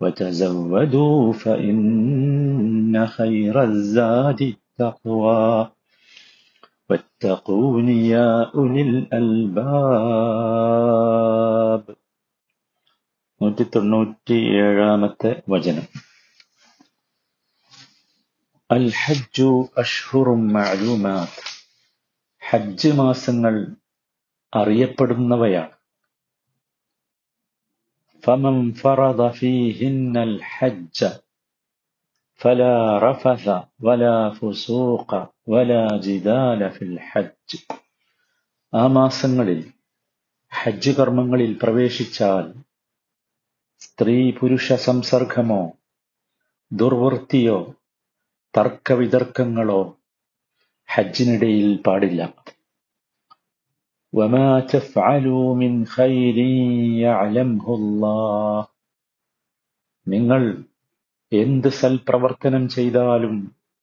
وتزودوا فإن خير الزاد التقوى واتقون يا أولي الألباب നൂറ്റി തൊണ്ണൂറ്റി ഏഴാമത്തെ വചനം അൽ ഹജ്ജു അഷ്ഹുറും മഅലൂമാത്ത് ഹജ്ജ് മാസങ്ങൾ അറിയപ്പെടുന്നവയാണ് فمن فرض فيهن الحج فلا رفث ولا فسوق ولا جدال في الحج ആ മാസങ്ങളിൽ ഹജ്ജ് കർമ്മങ്ങളിൽ പ്രവേശിച്ചാൽ സ്ത്രീ പുരുഷ സംസർഗമോ ദുർവൃത്തിയോ തർക്കവിതർക്കങ്ങളോ ഹജ്ജിനിടയിൽ പാടില്ല وما تفعلوا من خير يعلمه الله നിങ്ങൾ എന്ത് സൽപ്രവർത്തനം ചെയ്താലും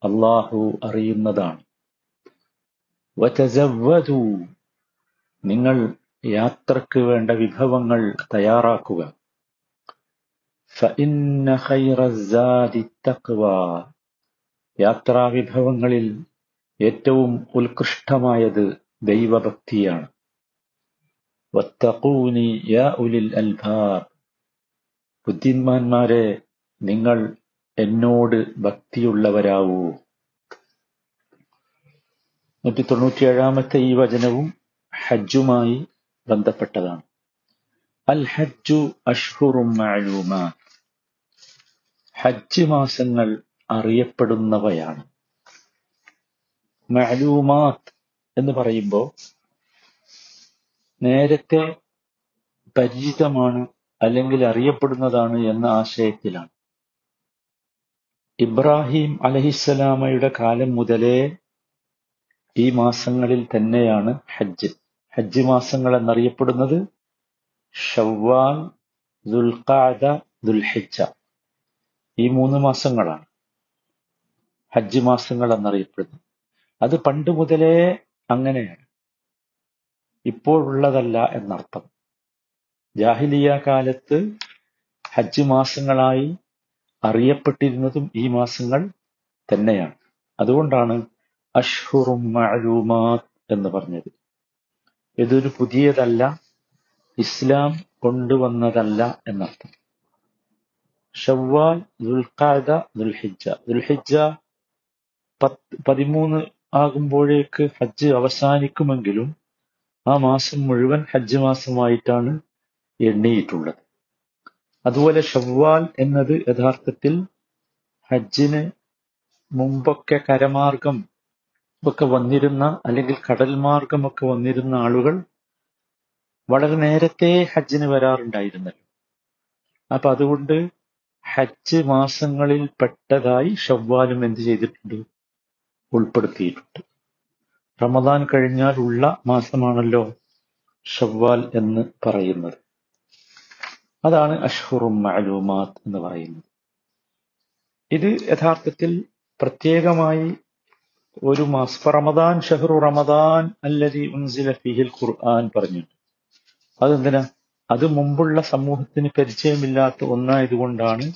അള്ളാഹു അറിയുന്നതാണ് വതസവ്വദു നിങ്ങൾ യാത്രക്ക് വേണ്ട വിഭവങ്ങൾ തയ്യാറാക്കുക فإن خير الزاد التقوى യാത്രാ വിഭവങ്ങളിൽ ഏറ്റവും ഉത്കൃഷ്ടമായത് ദൈവഭക്തിയാണ് വത്തഖൂനി യാ ഉലിൽ അൽബാബ് ബുദ്ധിമാന്മാരെ നിങ്ങൾ എന്നോട് ഭക്തിയുള്ളവരാവൂ. നൂറ്റി തൊണ്ണൂറ്റിയേഴാമത്തെ ഈ വചനവും ഹജ്ജുമായി ബന്ധപ്പെട്ടതാണ്. അൽ ഹജ്ജു അഷ്ഹുറും മഅലൂമാത്ത് ഹജ്ജ് മാസങ്ങൾ അറിയപ്പെടുന്നവയാണ്. മഅലൂമാത്ത് എന്ന് പറയുമ്പോൾ നേരത്തെ പരിചിതമാണ് അല്ലെങ്കിൽ അറിയപ്പെടുന്നതാണ് എന്ന ആശയത്തിലാണ്. ഇബ്രാഹിം അലഹിസ്സലാമയുടെ കാലം മുതലേ ഈ മാസങ്ങളിൽ തന്നെയാണ് ഹജ്ജ്. ഹജ്ജ് മാസങ്ങൾ എന്നറിയപ്പെടുന്നത് ഷവ്വാൽ ദുൽഖാദ ദുൽഹിജ്ജ. ഈ മൂന്ന് മാസങ്ങളാണ് ഹജ്ജ് മാസങ്ങൾ എന്നറിയപ്പെടുന്നത്. അത് പണ്ട് മുതലേ അങ്ങനെയാണ്. ഇപ്പോഴുള്ളതല്ല എന്നർത്ഥം. ജാഹിലിയ കാലത്ത് ഹജ്ജ് മാസങ്ങളായി അറിയപ്പെട്ടിരുന്നതും ഈ മാസങ്ങൾ തന്നെയാണ്. അതുകൊണ്ടാണ് അഷ്ഹുറും മഅലൂമാത്ത് എന്ന് പറഞ്ഞത്. ഇതൊരു പുതിയതല്ല ഇസ്ലാം കൊണ്ടുവന്നതല്ല എന്നർത്ഥം. ഷവ്വാൽ ദുൽഖാദ ദുൽഹിജ്ജ. ദുൽഹിജ്ജ പത്ത് പതിമൂന്ന് ആകുമ്പോഴേക്ക് ഹജ്ജ് അവസാനിക്കുമെങ്കിലും ആ മാസം മുഴുവൻ ഹജ്ജ് മാസമായിട്ടാണ് എണ്ണിയിട്ടുള്ളത്. അതുപോലെ ഷവ്വാൽ എന്നത് യഥാർത്ഥത്തിൽ ഹജ്ജിന് മുമ്പൊക്കെ കരമാർഗം ഒക്കെ വന്നിരുന്ന അല്ലെങ്കിൽ കടൽ മാർഗമൊക്കെ വന്നിരുന്ന ആളുകൾ വളരെ നേരത്തെ ഹജ്ജിന് വരാറുണ്ടായിരുന്നല്ലോ. അപ്പൊ അതുകൊണ്ട് ഹജ്ജ് മാസങ്ങളിൽ പെട്ടതായി ഷവ്വാലും എന്ത് ചെയ്തിട്ടുണ്ട്? ഉൾപ്പെടുത്തിയിട്ടുണ്ട്. റമദാൻ കഴിഞ്ഞാൽ ഉള്ള മാസമാണല്ലോ ഷവ്വാൽ എന്ന് പറയുന്നത്. അതാണ് അഷ്ഹുറും മഅലൂമാത്ത് എന്ന് പറയുന്നത്. ഇത് യഥാർത്ഥത്തിൽ പ്രത്യേകമായി ഒരു മാസം റമദാൻ ഷഹ്റു റമദാൻ അല്ലതി ഉൻസില ഫിഹിൽ ഖുർആൻ പറഞ്ഞിട്ടുണ്ട്. അതെന്തിനാ? അത് മുമ്പുള്ള സമൂഹത്തിന് പരിചയമില്ലാത്ത ഒന്നായതുകൊണ്ടാണ്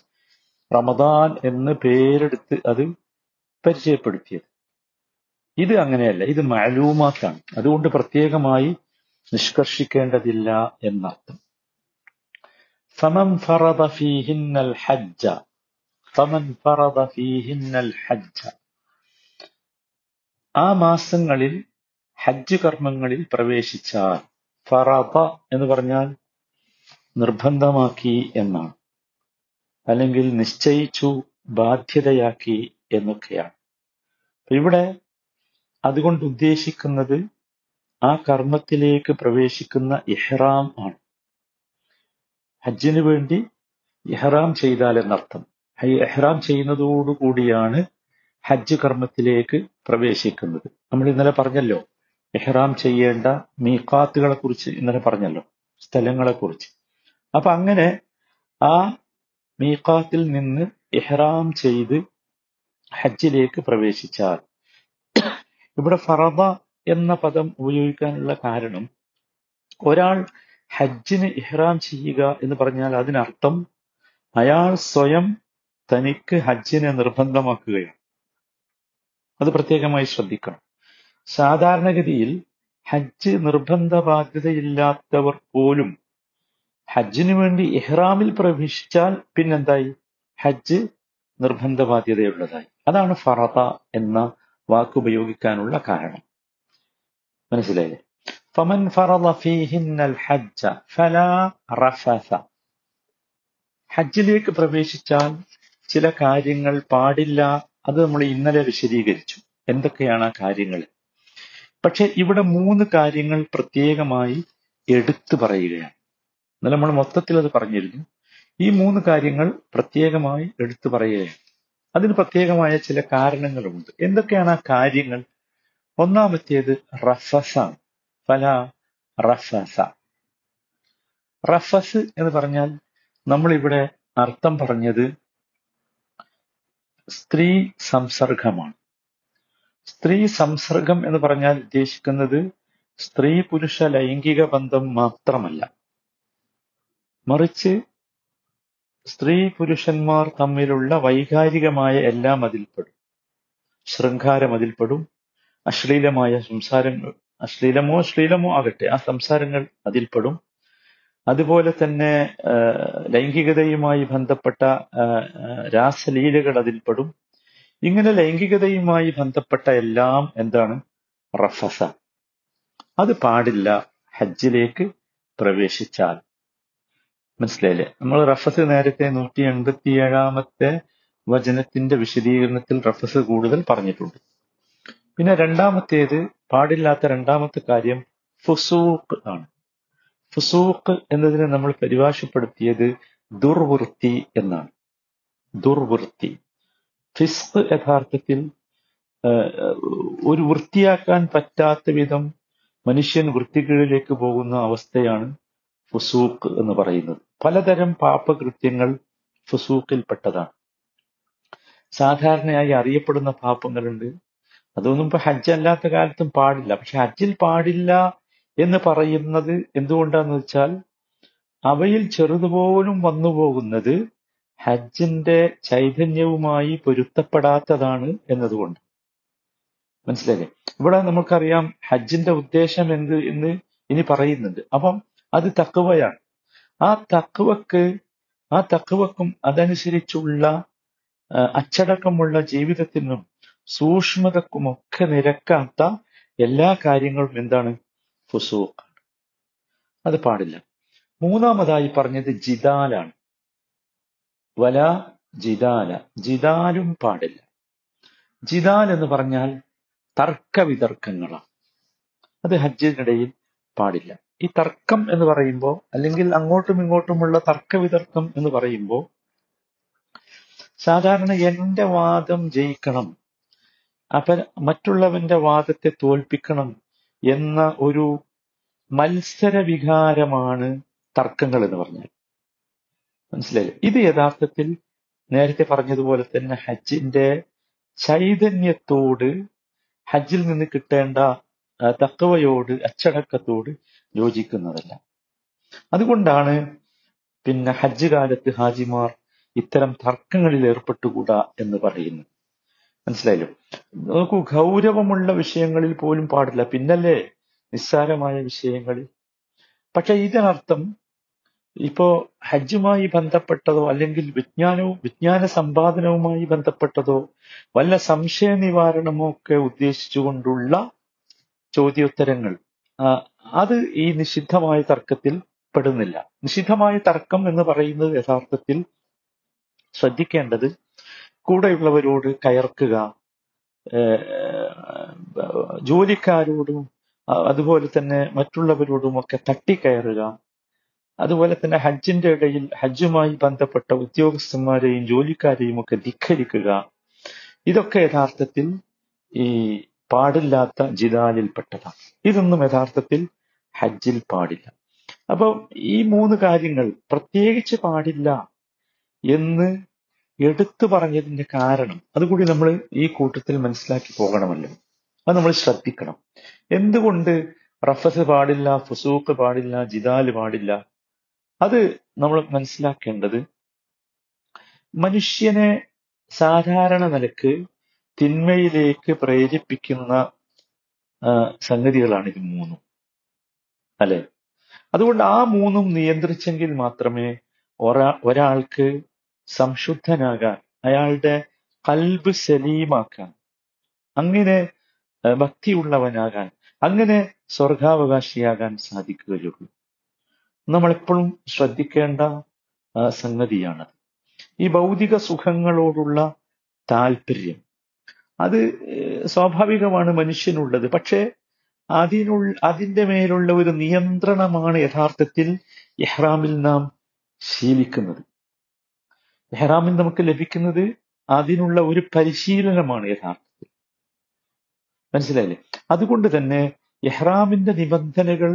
റമദാൻ എന്ന് പേരെടുത്ത് അത് പരിചയപ്പെടുത്തിയത്. ഇത് അങ്ങനെയല്ല. ഇത് മഅലൂമാത്താണ്. അതുകൊണ്ട് പ്രത്യേകമായി നിഷ്കർഷിക്കേണ്ടതില്ല എന്നർത്ഥം. സമം ഫറദ ഫീഹിന്നൽ ഹജ്ജ. ഫമൻ ഫറദ ഫീഹിന്നൽ ഹജ്ജ. ആ മാസങ്ങളിൽ ഹജ്ജ് കർമ്മങ്ങളിൽ പ്രവേശിച്ചാൽ ഫറദ എന്ന് പറഞ്ഞാൽ നിർബന്ധമാക്കി എന്നാണ്. അല്ലെങ്കിൽ നിശ്ചയിച്ചു ബാധ്യതയാക്കി എന്നൊക്കെയാണ്. ഇവിടെ അതുകൊണ്ട് ഉദ്ദേശിക്കുന്നത് ആ കർമ്മത്തിലേക്ക് പ്രവേശിക്കുന്ന ഇഹ്റാം ആണ്. ഹജ്ജിന് വേണ്ടി ഇഹ്റാം ചെയ്താൽ എന്നർത്ഥം ഇഹ്റാം ചെയ്യുന്നതോടുകൂടിയാണ് ഹജ്ജ് കർമ്മത്തിലേക്ക് പ്രവേശിക്കുന്നത്. നമ്മൾ ഇന്നലെ പറഞ്ഞല്ലോ ഇഹ്റാം ചെയ്യേണ്ട മീക്കാത്തുകളെ കുറിച്ച് ഇന്നലെ പറഞ്ഞല്ലോ സ്ഥലങ്ങളെ കുറിച്ച് അപ്പൊ അങ്ങനെ ആ മീക്കാത്തിൽ നിന്ന് ഇഹ്റാം ചെയ്ത് ഹജ്ജിലേക്ക് പ്രവേശിച്ചാൽ ഇവിടെ ഫറദ എന്ന പദം ഉപയോഗിക്കാനുള്ള കാരണം ഒരാൾ ഹജ്ജിന് ഇഹ്റാം ചെയ്യുക എന്ന് പറഞ്ഞാൽ അതിനർത്ഥം അയാൾ സ്വയം തനിക്ക് ഹജ്ജിനെ നിർബന്ധമാക്കുകയാണ്. അത് പ്രത്യേകമായി ശ്രദ്ധിക്കണം. സാധാരണഗതിയിൽ ഹജ്ജ് നിർബന്ധ ബാധ്യതയില്ലാത്തവർ പോലും ഹജ്ജിനു വേണ്ടി ഇഹ്റാമിൽ പ്രവേശിച്ചാൽ പിന്നെന്തായി? ഹജ്ജ് നിർബന്ധ ബാധ്യതയുള്ളതായി അതാണ് ഫറത എന്ന വാക്ക് ഉപയോഗിക്കാനുള്ള കാരണം. മനസ്സിലായില്ലേ? ഫമൻ ഫറദ ഫീഹിന്നൽ ഹജ്ജ ഫലാ റഫസ. ഹജ്ജിലേക്ക് പ്രവേശിച്ചാൽ ചില കാര്യങ്ങൾ പാടില്ല. അത് നമ്മൾ ഇന്നലെ വിശദീകരിച്ചു. എന്തൊക്കെയാണ് ആ കാര്യങ്ങൾ? പക്ഷെ ഇവിടെ മൂന്ന് കാര്യങ്ങൾ പ്രത്യേകമായി എടുത്തു പറയുകയാണ്. നമ്മൾ മൊത്തത്തിൽ അത് പറഞ്ഞിരുന്നു. ഈ മൂന്ന് കാര്യങ്ങൾ പ്രത്യേകമായി എടുത്തു പറയുകയാണ്. അതിന് പ്രത്യേകമായ ചില കാരണങ്ങളുമുണ്ട്. എന്തൊക്കെയാണ് ആ കാര്യങ്ങൾ? ഒന്നാമത്തേത് റഫസ ഫല റഫസ. റഫസ് എന്ന് പറഞ്ഞാൽ നമ്മളിവിടെ അർത്ഥം പറഞ്ഞത് സ്ത്രീ സംസർഗമാണ്. സ്ത്രീ സംസർഗം എന്ന് പറഞ്ഞാൽ ഉദ്ദേശിക്കുന്നത് സ്ത്രീ പുരുഷ ലൈംഗിക ബന്ധം മാത്രമല്ല. മറിച്ച് സ്ത്രീ പുരുഷന്മാർ തമ്മിലുള്ള വൈകാരികമായ എല്ലാം അതിൽപ്പെടും. ശൃംഗാരം അതിൽപ്പെടും. അശ്ലീലമായ സംസാരങ്ങൾ അശ്ലീലമോ അശ്ലീലമോ ആകട്ടെ ആ സംസാരങ്ങൾ അതിൽപ്പെടും. അതുപോലെ തന്നെ ലൈംഗികതയുമായി ബന്ധപ്പെട്ട രാസലീലകൾ അതിൽപ്പെടും. ഇങ്ങനെ ലൈംഗികതയുമായി ബന്ധപ്പെട്ട എല്ലാം എന്താണ്? റഫസ. അത് പാടില്ല. ഹജ്ജിലേക്ക് പ്രവേശിച്ചാൽ. മനസ്സിലായില്ലേ? നമ്മൾ റഫസ് നേരത്തെ നൂറ്റി എൺപത്തി ഏഴാമത്തെ വചനത്തിന്റെ വിശദീകരണത്തിൽ റഫസ് കൂടുതൽ പറഞ്ഞിട്ടുണ്ട്. പിന്നെ രണ്ടാമത്തേത് പാടില്ലാത്ത രണ്ടാമത്തെ കാര്യം ഫുസൂഖ് ആണ്. ഫുസൂഖ് എന്നതിനെ നമ്മൾ പരിഭാഷപ്പെടുത്തിയത് ദുർവൃത്തി എന്നാണ്. ദുർവൃത്തി. ഫിസ്ക് യഥാർത്ഥത്തിൽ ഒരു വൃത്തിയാക്കാൻ പറ്റാത്ത വിധം മനുഷ്യൻ വൃത്തികളിലേക്ക് പോകുന്ന അവസ്ഥയാണ് ഫുസൂഖ് എന്ന് പറയുന്നത്. പലതരം പാപകൃത്യങ്ങൾ ഫുസൂക്കിൽപ്പെട്ടതാണ് സാധാരണയായി അറിയപ്പെടുന്ന പാപങ്ങളുണ്ട്. അതൊന്നും ഇപ്പൊ ഹജ്ജ് അല്ലാത്ത കാലത്തും പാടില്ല. പക്ഷെ ഹജ്ജിൽ പാടില്ല എന്ന് പറയുന്നത് എന്തുകൊണ്ടാന്ന് വെച്ചാൽ അവയിൽ ചെറുതുപോലും വന്നു പോകുന്നത് ഹജ്ജിന്റെ ചൈതന്യവുമായി പൊരുത്തപ്പെടാത്തതാണ് എന്നതുകൊണ്ട്. മനസ്സിലായില്ലേ? ഇവിടെ നമുക്കറിയാം ഹജ്ജിന്റെ ഉദ്ദേശം എന്ത് എന്ന് ഇനി പറയുന്നുണ്ട്. അപ്പം അത് തക്കുവയാണ് ആ തക്കുവക്ക് ആ തക്കുവക്കും അതനുസരിച്ചുള്ള അച്ചടക്കമുള്ള ജീവിതത്തിനും സൂക്ഷ്മതക്കുമൊക്കെ നിരക്കാത്ത എല്ലാ കാര്യങ്ങളും എന്താണ്? ഫുസൂഖ്. അത് പാടില്ല. മൂന്നാമതായി പറഞ്ഞത് ജിദാലാണ്. വല ജിദാല. ജിദാലും പാടില്ല. ജിദാൽ എന്ന് പറഞ്ഞാൽ തർക്കവിതർക്കങ്ങളാണ്. അത് ഹജ്ജിനിടയിൽ പാടില്ല. ഈ തർക്കം എന്ന് പറയുമ്പോൾ അല്ലെങ്കിൽ അങ്ങോട്ടും ഇങ്ങോട്ടുമുള്ള തർക്കവിതർക്കം എന്ന് പറയുമ്പോൾ സാധാരണ എന്റെ വാദം ജയിക്കണം അപ്പൊ മറ്റുള്ളവന്റെ വാദത്തെ തോൽപ്പിക്കണം എന്ന ഒരു മത്സര വികാരമാണ് തർക്കങ്ങൾ എന്ന് പറഞ്ഞാൽ. മനസ്സിലായില്ലേ? ഇത് യഥാർത്ഥത്തിൽ നേരത്തെ പറഞ്ഞതുപോലെ തന്നെ ഹജ്ജിന്റെ ചൈതന്യത്തോട് ഹജ്ജിൽ നിന്ന് കിട്ടേണ്ട തക്കവയോട് അച്ചടക്കത്തോട് യോജിക്കുന്നതല്ല. അതുകൊണ്ടാണ് പിന്നെ ഹജ്ജ് കാലത്ത് ഹാജിമാർ ഇത്തരം തർക്കങ്ങളിൽ ഏർപ്പെട്ടുകൂടാ എന്ന് പറയുന്നു മനസ്സിലായല്ലോ? നോക്കൂ ഗൗരവമുള്ള വിഷയങ്ങളിൽ പോലും പാടില്ല. പിന്നല്ലേ നിസ്സാരമായ വിഷയങ്ങളിൽ പക്ഷെ ഇതിനർത്ഥം ഇപ്പോ ഹജ്ജുമായി ബന്ധപ്പെട്ടതോ അല്ലെങ്കിൽ വിജ്ഞാനവും വിജ്ഞാന സമ്പാദനവുമായി ബന്ധപ്പെട്ടതോ വല്ല സംശയ നിവാരണമോ ഒക്കെ ഉദ്ദേശിച്ചുകൊണ്ടുള്ള ചോദ്യോത്തരങ്ങൾ. അത് ഈ നിഷിദ്ധമായ തർക്കത്തിൽ പെടുന്നില്ല. നിഷിദ്ധമായ തർക്കം എന്ന് പറയുന്നത് യഥാർത്ഥത്തിൽ ശ്രദ്ധിക്കേണ്ടത് കൂടെയുള്ളവരോട് കയർക്കുക ജോലിക്കാരോടും അതുപോലെ തന്നെ മറ്റുള്ളവരോടും ഒക്കെ തട്ടിക്കയറുക അതുപോലെ തന്നെ ഹജ്ജിന്റെ ഇടയിൽ ഹജ്ജുമായി ബന്ധപ്പെട്ട ഉദ്യോഗസ്ഥന്മാരെയും ജോലിക്കാരെയും ഒക്കെ ധിഖരിക്കുക ഇതൊക്കെ യഥാർത്ഥത്തിൽ ഈ പാടില്ലാത്ത ജിദാലിൽപ്പെട്ടതാണ് ഇതൊന്നും യഥാർത്ഥത്തിൽ ഹജ്ജിൽ പാടില്ല. അപ്പൊ ഈ മൂന്ന് കാര്യങ്ങൾ പ്രത്യേകിച്ച് പാടില്ല എന്ന് എടുത്തു പറഞ്ഞതിന്റെ കാരണം അതുകൂടി നമ്മൾ ഈ കൂട്ടത്തിൽ മനസ്സിലാക്കി പോകണമല്ലോ. അത് നമ്മൾ ശ്രദ്ധിക്കണം. എന്തുകൊണ്ട് റഫസ് പാടില്ല ഫുസൂക്ക് പാടില്ല ജിദാൽ പാടില്ല? അത് നമ്മൾ മനസ്സിലാക്കേണ്ടത് മനുഷ്യനെ സാധാരണ നിലയ്ക്ക് തിന്മയിലേക്ക് പ്രേരിപ്പിക്കുന്ന സംഗതികളാണ് ഇത് മൂന്നും. അല്ലെ? അതുകൊണ്ട് ആ മൂന്നും നിയന്ത്രിച്ചെങ്കിൽ മാത്രമേ ഒരാ ഒരാൾക്ക് സംശുദ്ധനാകാൻ അയാളുടെ കൽബ് സലീമാക്കാൻ അങ്ങനെ ഭക്തിയുള്ളവനാകാൻ അങ്ങനെ സ്വർഗാവകാശിയാകാൻ സാധിക്കുകയുള്ളൂ. നമ്മളെപ്പോഴും ശ്രദ്ധിക്കേണ്ട സംഗതിയാണ് ഈ ഭൗതിക സുഖങ്ങളോടുള്ള താല്പര്യം അത് സ്വാഭാവികമാണ് മനുഷ്യനുള്ളത്. പക്ഷേ അതിനുള്ള അതിന്റെ മേലുള്ള ഒരു നിയന്ത്രണമാണ് യഥാർത്ഥത്തിൽ എഹ്റാമിൽ നാം ശീലിക്കുന്നത്. എഹ്റാമിൽ നമുക്ക് ലഭിക്കുന്നത് അതിനുള്ള ഒരു പരിശീലനമാണ് യഥാർത്ഥത്തിൽ. മനസ്സിലായില്ലേ? അതുകൊണ്ട് തന്നെ ഇഹ്റാമിന്റെ നിബന്ധനകൾ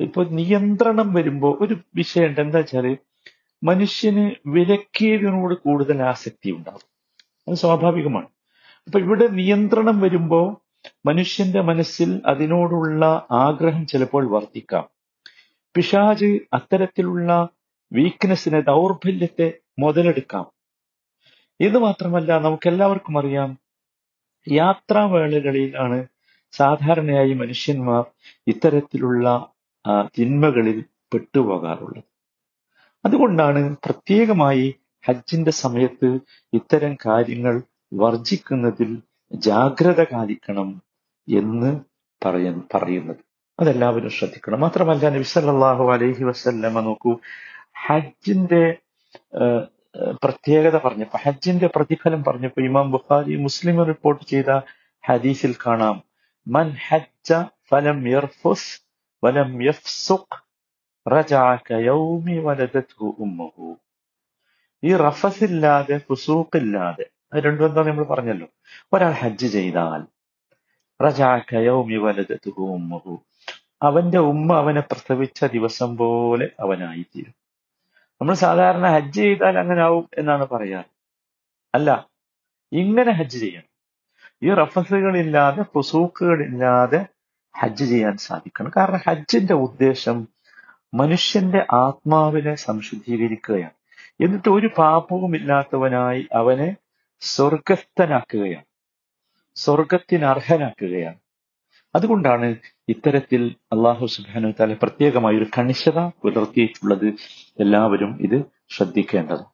ഇപ്പൊ നിയന്ത്രണം വരുമ്പോൾ ഒരു വിഷയമുണ്ട് എന്താ വെച്ചാൽ മനുഷ്യന് വിലക്കിയതിനോട് കൂടുതൽ ആസക്തി ഉണ്ടാകും അത് സ്വാഭാവികമാണ്. അപ്പൊ ഇവിടെ നിയന്ത്രണം വരുമ്പോ മനുഷ്യന്റെ മനസ്സിൽ അതിനോടുള്ള ആഗ്രഹം ചിലപ്പോൾ വർദ്ധിക്കാം. പിശാജ് അത്തരത്തിലുള്ള വീക്ക്നെസ്സിനെ ദൗർബല്യത്തെ മുതലെടുക്കാം. ഇത് മാത്രമല്ല നമുക്കെല്ലാവർക്കും അറിയാം യാത്രാവേളകളിലാണ് സാധാരണയായി മനുഷ്യന്മാർ ഇത്തരത്തിലുള്ള തിന്മകളിൽ പെട്ടുപോകാറുള്ളത്. അതുകൊണ്ടാണ് പ്രത്യേകമായി ഹജ്ജിന്റെ സമയത്ത് ഇത്തരം കാര്യങ്ങൾ വർജിക്കുന്നതിൽ ജാഗ്രത കാണിക്കണം എന്ന് പറയ പറയുന്നത്. അതെല്ലാവരും ശ്രദ്ധിക്കണം. മാത്രമല്ല നബി സല്ലല്ലാഹു അലൈഹി വസല്ലമ നോക്കൂ ഹജ്ജിന്റെ പ്രത്യേകത പറഞ്ഞപ്പോ ഹജ്ജിന്റെ പ്രതിഫലം പറഞ്ഞപ്പോ ഇമാം ബുഖാരി മുസ്ലിം റിപ്പോർട്ട് ചെയ്ത ഹദീസിൽ കാണാം. മൻ ഹജ്ജ ഫലം യർഫുസ് വലം യഫ്സുഖ് റജഅ കയൗമി വലദത്ഹു ഉമ്മുഹു. ഈ റഫസ് ഇല്ലാതെ ഫുസൂഖ് ഇല്ലാതെ അത് രണ്ടും എന്താ നമ്മൾ പറഞ്ഞല്ലോ. ഒരാൾ ഹജ്ജ് ചെയ്താൽ ഉമ്മുഹു അവന്റെ ഉമ്മ അവനെ പ്രസവിച്ച ദിവസം പോലെ അവനായിത്തീരും. നമ്മൾ സാധാരണ ഹജ്ജ് ചെയ്താൽ അങ്ങനെ ആവും എന്നാണ് പറയാറ്. അല്ല ഇങ്ങനെ ഹജ്ജ് ചെയ്യണം. ഈ റഫസുകളില്ലാതെ ഫുസൂക്കുകളില്ലാതെ ഹജ്ജ് ചെയ്യാൻ സാധിക്കണം. കാരണം ഹജ്ജിന്റെ ഉദ്ദേശം മനുഷ്യന്റെ ആത്മാവിനെ സംശുദ്ധീകരിക്കുകയാണ്. എന്നിട്ട് ഒരു പാപവും ഇല്ലാത്തവനായി അവനെ സ്വർഗസ്ഥനാക്കുകയാണ്. സ്വർഗത്തിന് അർഹനാക്കുകയാണ് അതുകൊണ്ടാണ് ഇത്തരത്തിൽ അള്ളാഹു സുബാനു താല പ്രത്യേകമായ ഒരു കണിശത പുലർത്തിയിട്ടുള്ളത്. എല്ലാവരും ഇത് ശ്രദ്ധിക്കേണ്ടത്